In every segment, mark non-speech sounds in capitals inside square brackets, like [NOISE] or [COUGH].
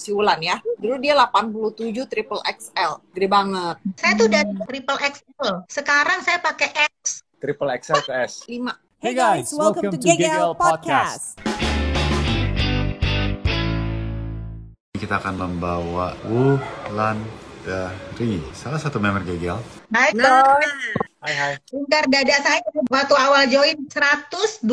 si Wulan ya. Dulu dia 87 triple XL, gede banget. Saya tuh udah triple XL. Sekarang saya pakai X. Triple XL ke S. 5. Hey guys, welcome, to GGL Podcast. Kita akan membawa Wulan dari salah satu member GGL. Hai, Nah, Hai hai. Lingkar dada saya waktu awal join 120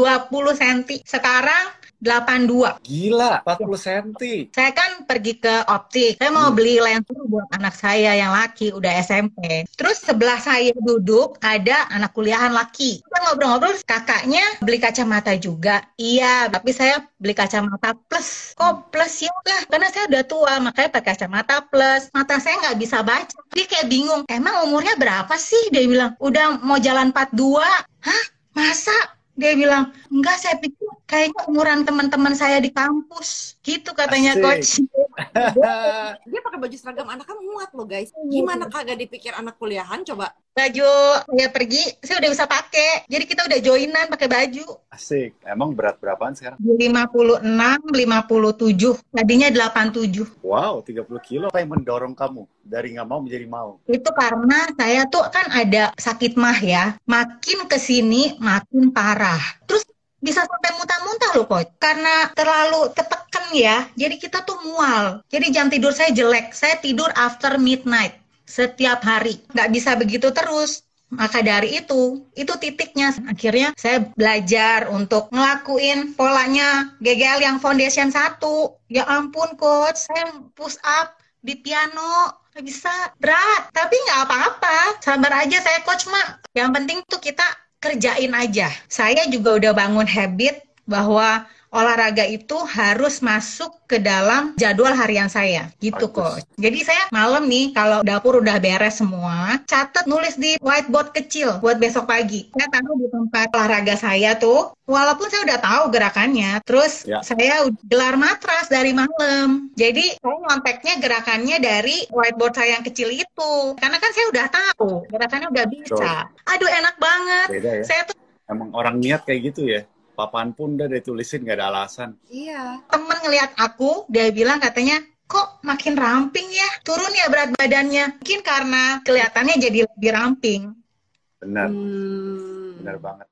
cm. Sekarang 82. Gila, 40 cm. Saya kan pergi ke optik. Saya mau beli lensa buat anak saya yang laki, udah SMP. Terus sebelah saya duduk ada anak kuliahan laki. Kita ngobrol-ngobrol, kakaknya beli kacamata juga. Iya, tapi saya beli kacamata plus. Kok plus ya lah? Karena saya udah tua, makanya pakai kacamata plus. Mata saya nggak bisa baca. Dia kayak bingung, emang umurnya berapa sih? Dia bilang, udah mau jalan 42. Hah? Masa? Dia bilang, enggak saya pikir kayaknya umuran teman-teman saya di kampus. Gitu katanya Asik. coach. [LAUGHS] dia pakai baju seragam anak kan muat loh guys. Gimana kagak dipikir anak kuliahan coba? Baju saya pergi, saya udah bisa pakai. Jadi kita udah joinan pakai baju. Asik. Emang berat berapaan sekarang? 56, 57. Tadinya 87. Wow, 30 kilo. Apa yang mendorong kamu dari nggak mau menjadi mau? Itu karena saya tuh kan ada sakit mah ya. Makin ke sini makin parah. Terus bisa sampai muntah-muntah loh coach. Karena terlalu ketekan ya. Jadi kita tuh mual. Jadi jam tidur saya jelek. Saya tidur after midnight setiap hari. Nggak bisa begitu terus. Maka dari itu, itu titiknya. Akhirnya saya belajar untuk ngelakuin polanya GGL yang foundation satu. Ya ampun coach, saya push up di piano. Bisa, berat. Tapi nggak apa-apa. Sabar aja saya coach mak. Yang penting tuh kita kerjain aja. Saya juga udah bangun habit bahwa olahraga itu harus masuk ke dalam jadwal harian saya gitu Bagus. coach. Jadi saya malam nih kalau dapur udah beres semua, catat nulis di whiteboard kecil buat besok pagi. Saya taruh di tempat olahraga saya tuh, walaupun saya udah tahu gerakannya, terus Ya. saya gelar matras dari malam. Jadi saya nyonteknya gerakannya dari whiteboard saya yang kecil itu. Karena kan saya udah tahu, gerakannya udah bisa. Aduh enak banget. Beda ya. Saya tuh Emang orang niat kayak gitu ya. Papan pun udah ditulisin nggak ada alasan. Iya. temen ngeliat aku, dia bilang katanya, kok makin ramping ya? Turun ya berat badannya. Mungkin karena kelihatannya jadi lebih ramping. Benar, Hmm. benar banget.